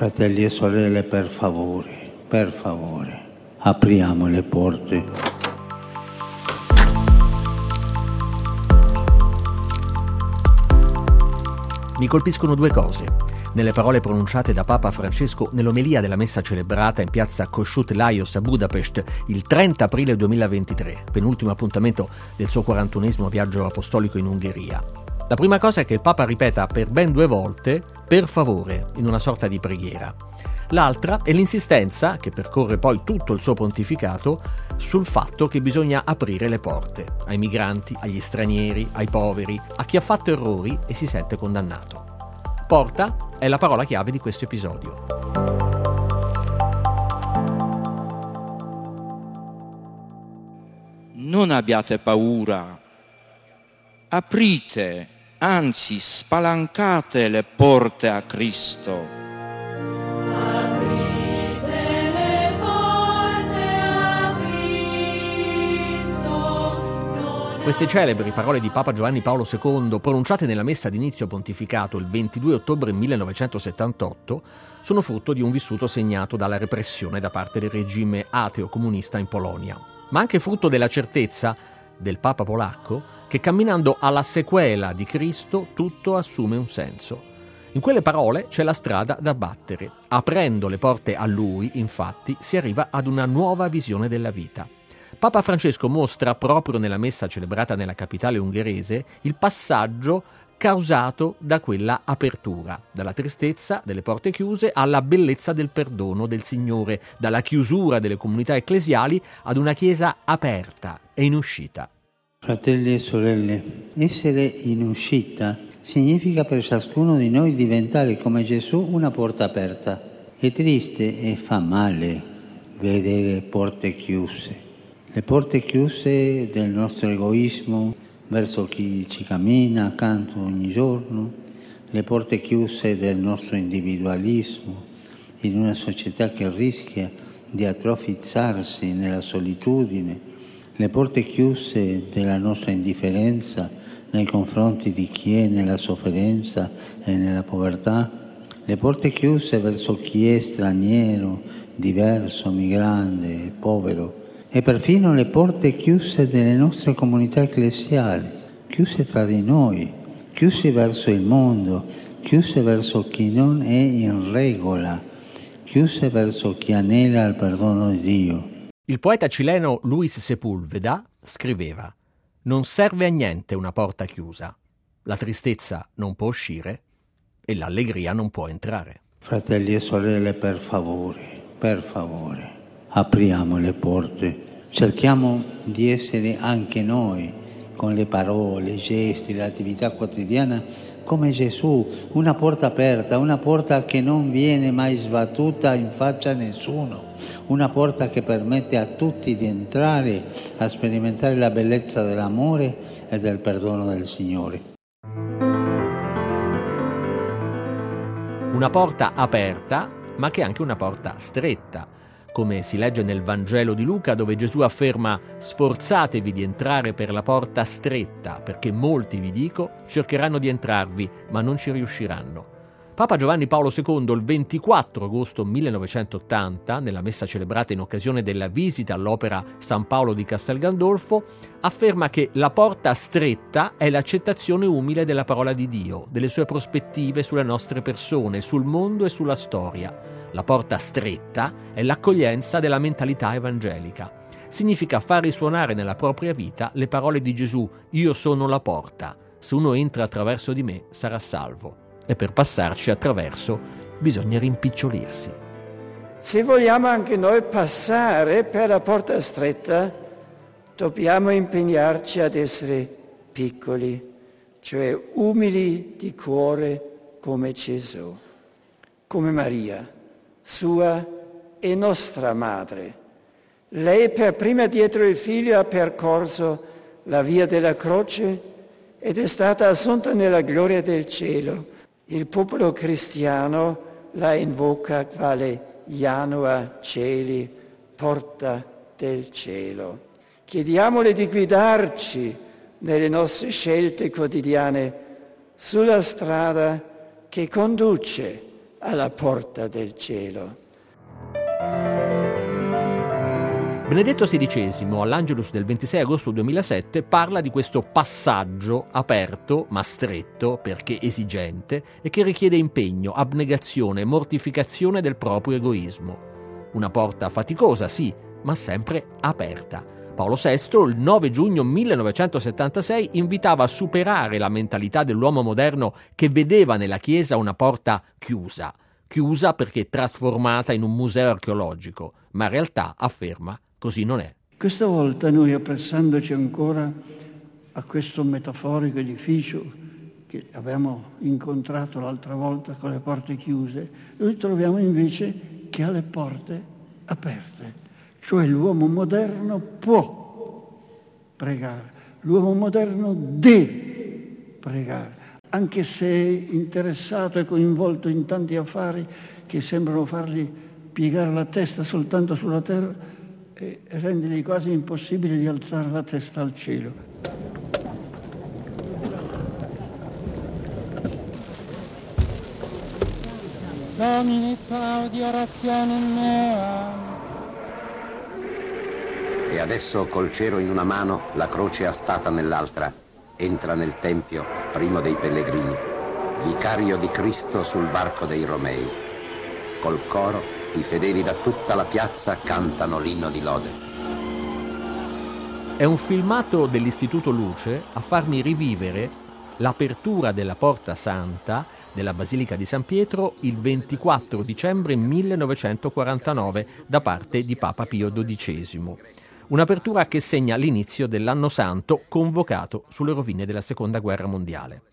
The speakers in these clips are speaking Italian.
Fratelli e sorelle, per favore, per favore, apriamo le porte. Mi colpiscono due cose. Nelle parole pronunciate da Papa Francesco nell'omelia della messa celebrata in piazza Kossuth Lajos a Budapest il 30 aprile 2023, penultimo appuntamento del suo 41 viaggio apostolico in Ungheria. La prima cosa è che il Papa ripeta per ben due volte per favore in una sorta di preghiera. L'altra è l'insistenza, che percorre poi tutto il suo pontificato, sul fatto che bisogna aprire le porte ai migranti, agli stranieri, ai poveri, a chi ha fatto errori e si sente condannato. Porta è la parola chiave di questo episodio. Non abbiate paura, aprite anzi spalancate le porte a Cristo. Queste celebri parole di Papa Giovanni Paolo II, pronunciate nella messa d'inizio pontificato il 22 ottobre 1978, sono frutto di un vissuto segnato dalla repressione da parte del regime ateo-comunista in Polonia, ma anche frutto della certezza del Papa polacco che camminando alla sequela di Cristo tutto assume un senso. In quelle parole c'è la strada da battere. Aprendo le porte a lui, infatti, si arriva ad una nuova visione della vita. Papa Francesco mostra proprio nella messa celebrata nella capitale ungherese il passaggio causato da quella apertura, dalla tristezza delle porte chiuse alla bellezza del perdono del Signore, dalla chiusura delle comunità ecclesiali ad una Chiesa aperta e in uscita. Fratelli e sorelle, essere in uscita significa per ciascuno di noi diventare come Gesù una porta aperta. È triste e fa male vedere porte chiuse. Le porte chiuse del nostro egoismo verso chi ci cammina accanto ogni giorno, le porte chiuse del nostro individualismo in una società che rischia di atrofizzarsi nella solitudine le porte chiuse della nostra indifferenza nei confronti di chi è nella sofferenza e nella povertà, le porte chiuse verso chi è straniero, diverso, migrante, povero e perfino le porte chiuse delle nostre comunità ecclesiali, chiuse tra di noi, chiuse verso il mondo, chiuse verso chi non è in regola, chiuse verso chi anela il perdono di Dio. Il poeta cileno Luis Sepulveda scriveva Non serve a niente una porta chiusa. La tristezza non può uscire e l'allegria non può entrare. Fratelli e sorelle, per favore, per favore, apriamo le porte. Cerchiamo di essere anche noi, con le parole, i gesti, l'attività quotidiana, come Gesù, una porta aperta, una porta che non viene mai sbattuta in faccia a nessuno, una porta che permette a tutti di entrare a sperimentare la bellezza dell'amore e del perdono del Signore. Una porta aperta, ma che è anche una porta stretta come si legge nel Vangelo di Luca dove Gesù afferma sforzatevi di entrare per la porta stretta perché molti, vi dico, cercheranno di entrarvi ma non ci riusciranno. Papa Giovanni Paolo II il 24 agosto 1980, nella messa celebrata in occasione della visita all'opera San Paolo di Castel Gandolfo, afferma che la porta stretta è l'accettazione umile della parola di Dio, delle sue prospettive sulle nostre persone, sul mondo e sulla storia. La porta stretta è l'accoglienza della mentalità evangelica. Significa far risuonare nella propria vita le parole di Gesù, io sono la porta, se uno entra attraverso di me sarà salvo. E per passarci attraverso bisogna rimpicciolirsi. Se vogliamo anche noi passare per la porta stretta, dobbiamo impegnarci ad essere piccoli, cioè umili di cuore come Gesù, come Maria sua e nostra madre. Lei per prima dietro il figlio ha percorso la via della croce ed è stata assunta nella gloria del cielo. Il popolo cristiano la invoca quale Janua Celi, porta del cielo. Chiediamole di guidarci nelle nostre scelte quotidiane sulla strada che conduce alla porta del cielo. Benedetto XVI all'Angelus del 26 agosto 2007 parla di questo passaggio aperto ma stretto perché esigente e che richiede impegno, abnegazione, mortificazione del proprio egoismo. Una porta faticosa, sì, ma sempre aperta. Paolo VI, il 9 giugno 1976, invitava a superare la mentalità dell'uomo moderno che vedeva nella Chiesa una porta chiusa, chiusa perché trasformata in un museo archeologico, ma in realtà afferma Così non è. Questa volta noi appressandoci ancora a questo metaforico edificio che abbiamo incontrato l'altra volta con le porte chiuse, noi troviamo invece che ha le porte aperte, cioè l'uomo moderno può pregare, l'uomo moderno deve pregare, anche se è interessato e coinvolto in tanti affari che sembrano fargli piegare la testa soltanto sulla terra, e rendergli quasi impossibile di alzare la testa al cielo. Domini saudi orazione mea. E adesso col cero in una mano, la croce a stata nell'altra, entra nel Tempio, primo dei pellegrini, vicario di Cristo sul varco dei Romei. Col coro i fedeli da tutta la piazza cantano l'inno di lode. È un filmato dell'Istituto Luce a farmi rivivere l'apertura della Porta Santa della Basilica di San Pietro il 24 dicembre 1949 da parte di Papa Pio XII. Un'apertura che segna l'inizio dell'anno santo convocato sulle rovine della Seconda Guerra Mondiale.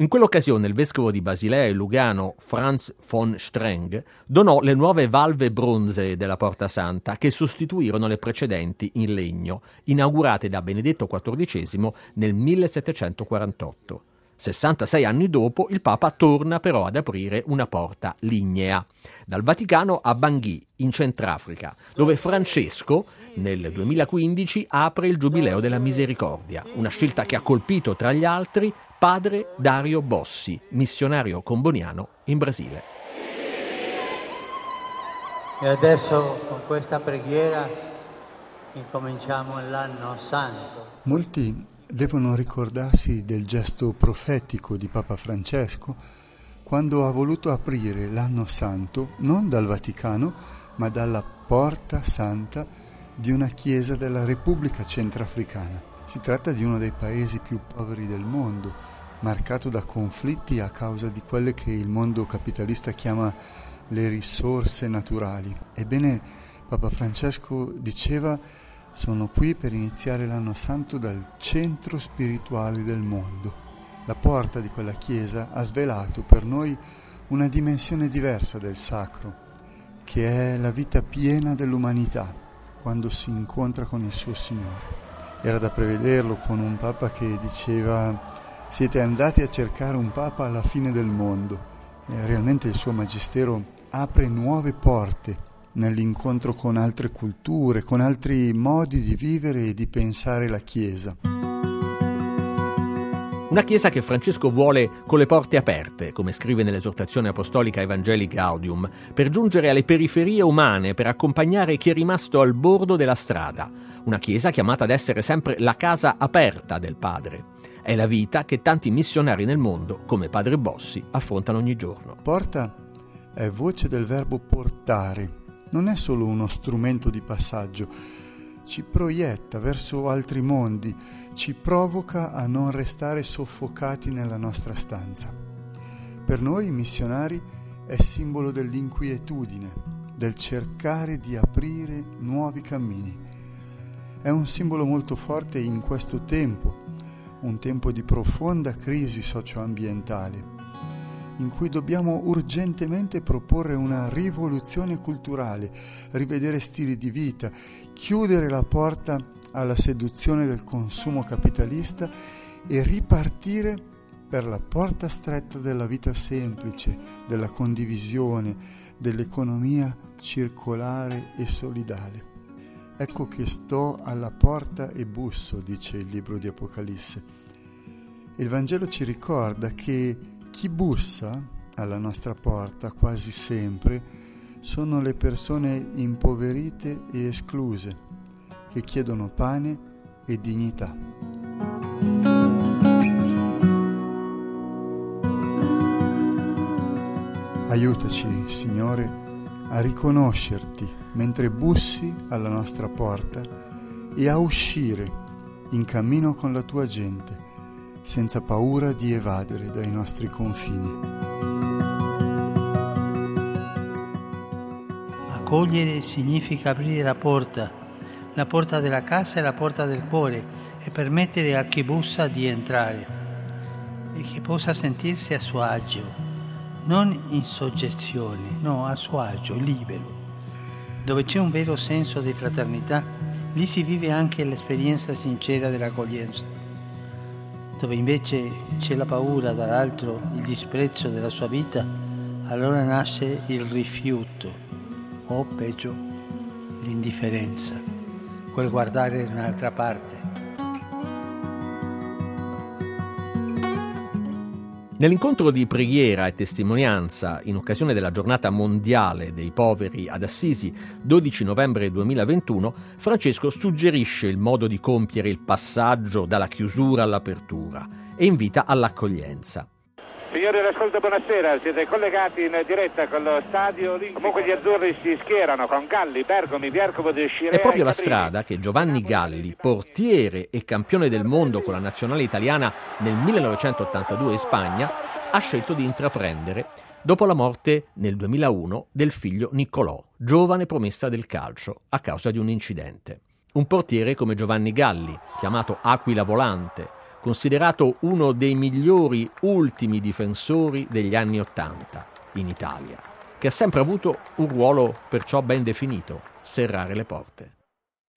In quell'occasione il vescovo di Basilea e Lugano, Franz von Streng, donò le nuove valve bronzee della Porta Santa che sostituirono le precedenti in legno, inaugurate da Benedetto XIV nel 1748. 66 anni dopo il Papa torna però ad aprire una porta lignea, dal Vaticano a Bangui, in Centrafrica, dove Francesco nel 2015 apre il Giubileo della Misericordia, una scelta che ha colpito tra gli altri padre Dario Bossi, missionario comboniano in Brasile. E adesso con questa preghiera incominciamo l'anno santo. Molti devono ricordarsi del gesto profetico di Papa Francesco quando ha voluto aprire l'anno santo non dal Vaticano ma dalla porta santa di una chiesa della Repubblica Centrafricana. Si tratta di uno dei paesi più poveri del mondo, marcato da conflitti a causa di quelle che il mondo capitalista chiama le risorse naturali. Ebbene, Papa Francesco diceva sono qui per iniziare l'anno santo dal centro spirituale del mondo. La porta di quella chiesa ha svelato per noi una dimensione diversa del sacro, che è la vita piena dell'umanità quando si incontra con il suo Signore. Era da prevederlo con un Papa che diceva siete andati a cercare un Papa alla fine del mondo. E realmente il suo Magistero apre nuove porte nell'incontro con altre culture, con altri modi di vivere e di pensare la Chiesa. Una Chiesa che Francesco vuole con le porte aperte, come scrive nell'esortazione apostolica Evangelii Gaudium, per giungere alle periferie umane, per accompagnare chi è rimasto al bordo della strada. Una Chiesa chiamata ad essere sempre la casa aperta del Padre. È la vita che tanti missionari nel mondo, come Padre Bossi, affrontano ogni giorno. Porta è voce del verbo portare, non è solo uno strumento di passaggio, ci proietta verso altri mondi, ci provoca a non restare soffocati nella nostra stanza. Per noi missionari è simbolo dell'inquietudine, del cercare di aprire nuovi cammini. È un simbolo molto forte in questo tempo, un tempo di profonda crisi socioambientale in cui dobbiamo urgentemente proporre una rivoluzione culturale, rivedere stili di vita, chiudere la porta alla seduzione del consumo capitalista e ripartire per la porta stretta della vita semplice, della condivisione, dell'economia circolare e solidale. Ecco che sto alla porta e busso, dice il libro di Apocalisse. Il Vangelo ci ricorda che chi bussa alla nostra porta quasi sempre sono le persone impoverite e escluse, che chiedono pane e dignità. Aiutaci, Signore, a riconoscerti mentre bussi alla nostra porta e a uscire in cammino con la tua gente, senza paura di evadere dai nostri confini. Accogliere significa aprire la porta, la porta della casa e la porta del cuore e permettere a chi bussa di entrare e che possa sentirsi a suo agio non in soggezione, no, a suo agio, libero. Dove c'è un vero senso di fraternità, lì si vive anche l'esperienza sincera dell'accoglienza. Dove invece c'è la paura dall'altro, il disprezzo della sua vita, allora nasce il rifiuto, o peggio, l'indifferenza, quel guardare da un'altra parte. Nell'incontro di preghiera e testimonianza in occasione della giornata mondiale dei poveri ad Assisi, 12 novembre 2021, Francesco suggerisce il modo di compiere il passaggio dalla chiusura all'apertura e invita all'accoglienza. Signori d'ascolto, buonasera, siete collegati in diretta con lo stadio Olimpico. Comunque gli azzurri si schierano con Galli, Bergomi, Viercovo de Scirea. È proprio la strada che Giovanni Galli, portiere e campione del mondo con la nazionale italiana nel 1982 in Spagna, ha scelto di intraprendere dopo la morte nel 2001 del figlio Niccolò, giovane promessa del calcio, a causa di un incidente. Un portiere come Giovanni Galli, chiamato Aquila Volante, considerato uno dei migliori ultimi difensori degli anni Ottanta in Italia, che ha sempre avuto un ruolo perciò ben definito, serrare le porte.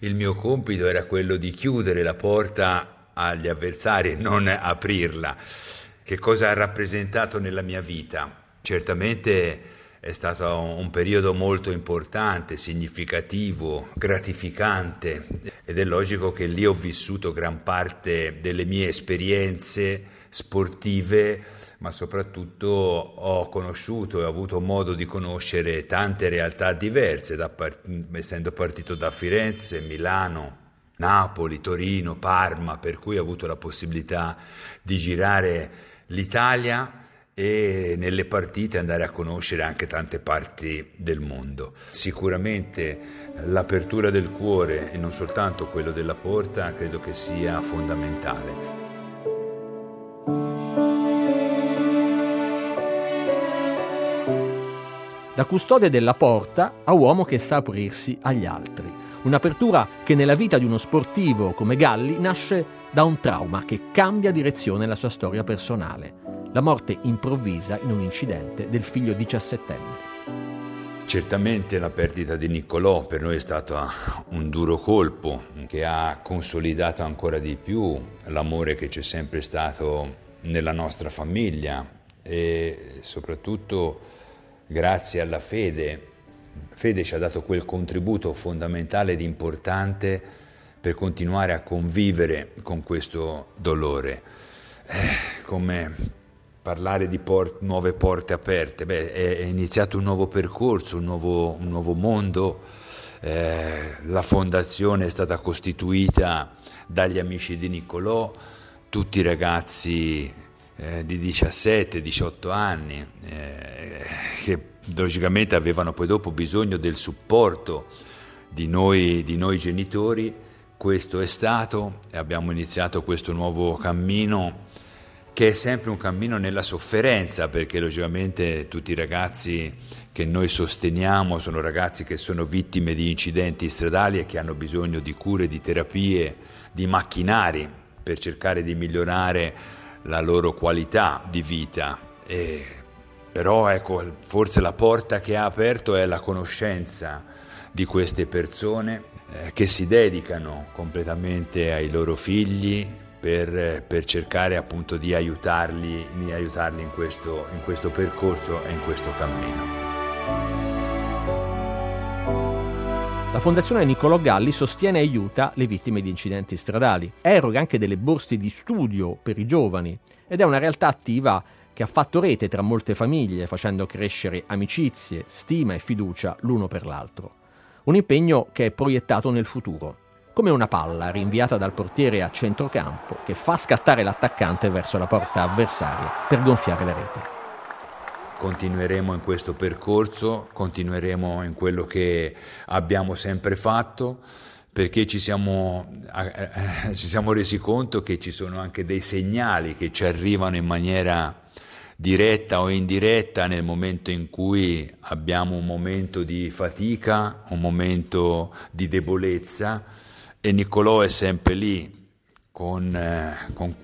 Il mio compito era quello di chiudere la porta agli avversari e non aprirla. Che cosa ha rappresentato nella mia vita? Certamente è stato un periodo molto importante, significativo, gratificante. Ed è logico che lì ho vissuto gran parte delle mie esperienze sportive, ma soprattutto ho conosciuto e ho avuto modo di conoscere tante realtà diverse, part- essendo partito da Firenze, Milano, Napoli, Torino, Parma, per cui ho avuto la possibilità di girare l'Italia e nelle partite andare a conoscere anche tante parti del mondo. Sicuramente l'apertura del cuore e non soltanto quello della porta credo che sia fondamentale. Da custode della porta a uomo che sa aprirsi agli altri. Un'apertura che nella vita di uno sportivo come Galli nasce da un trauma che cambia direzione la sua storia personale la morte improvvisa in un incidente del figlio diciassettenne. Certamente la perdita di Niccolò per noi è stato un duro colpo che ha consolidato ancora di più l'amore che c'è sempre stato nella nostra famiglia e soprattutto grazie alla fede. Fede ci ha dato quel contributo fondamentale ed importante per continuare a convivere con questo dolore. Eh, come parlare di port- nuove porte aperte, Beh, è, iniziato un nuovo percorso, un nuovo, un nuovo mondo, eh, la fondazione è stata costituita dagli amici di Niccolò, tutti ragazzi eh, di 17-18 anni eh, che logicamente avevano poi dopo bisogno del supporto di noi, di noi genitori, questo è stato e abbiamo iniziato questo nuovo cammino che è sempre un cammino nella sofferenza, perché logicamente tutti i ragazzi che noi sosteniamo sono ragazzi che sono vittime di incidenti stradali e che hanno bisogno di cure, di terapie, di macchinari per cercare di migliorare la loro qualità di vita. E Però ecco, forse la porta che ha aperto è la conoscenza di queste persone eh, che si dedicano completamente ai loro figli per, per cercare appunto di aiutarli, di aiutarli in, questo, in questo percorso e in questo cammino. La Fondazione Niccolò Galli sostiene e aiuta le vittime di incidenti stradali, eroga anche delle borse di studio per i giovani ed è una realtà attiva che ha fatto rete tra molte famiglie, facendo crescere amicizie, stima e fiducia l'uno per l'altro. Un impegno che è proiettato nel futuro, come una palla rinviata dal portiere a centrocampo che fa scattare l'attaccante verso la porta avversaria per gonfiare la rete. Continueremo in questo percorso, continueremo in quello che abbiamo sempre fatto perché ci siamo, eh, ci siamo resi conto che ci sono anche dei segnali che ci arrivano in maniera diretta o indiretta nel momento in cui abbiamo un momento di fatica, un momento di debolezza e Niccolò è sempre lì con, eh, con,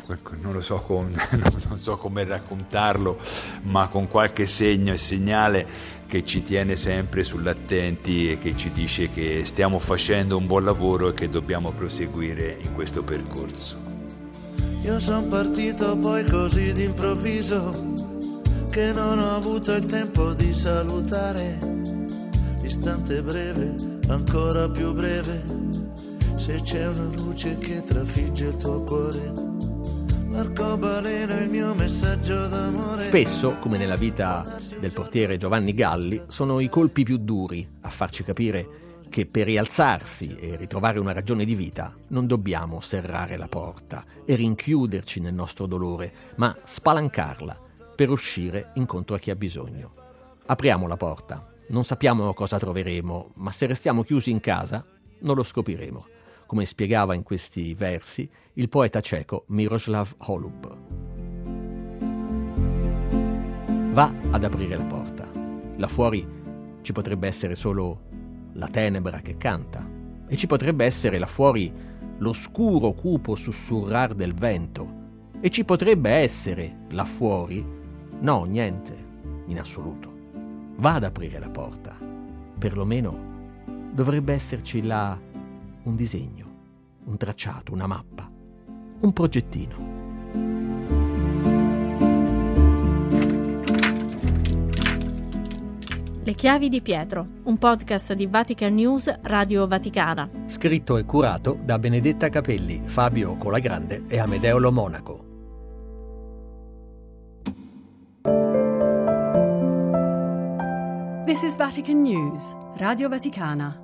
non, so, con, non so come raccontarlo, ma con qualche segno e segnale che ci tiene sempre sull'attenti e che ci dice che stiamo facendo un buon lavoro e che dobbiamo proseguire in questo percorso. Io sono partito poi così d'improvviso che non ho avuto il tempo di salutare. Istante breve, ancora più breve, se c'è una luce che trafigge il tuo cuore. L'arcobaleno è il mio messaggio d'amore. Spesso, come nella vita del portiere Giovanni Galli, sono i colpi più duri a farci capire che per rialzarsi e ritrovare una ragione di vita non dobbiamo serrare la porta e rinchiuderci nel nostro dolore, ma spalancarla per uscire incontro a chi ha bisogno. Apriamo la porta. Non sappiamo cosa troveremo, ma se restiamo chiusi in casa non lo scopriremo, come spiegava in questi versi il poeta ceco Miroslav Holub. Va ad aprire la porta. Là fuori ci potrebbe essere solo la tenebra che canta e ci potrebbe essere là fuori l'oscuro cupo sussurrar del vento e ci potrebbe essere là fuori No, niente, in assoluto. Va ad aprire la porta. Perlomeno dovrebbe esserci là un disegno, un tracciato, una mappa, un progettino. Le chiavi di Pietro, un podcast di Vatican News Radio Vaticana. Scritto e curato da Benedetta Capelli, Fabio Colagrande e Amedeo Lo Monaco. This is Vatican News, Radio Vaticana.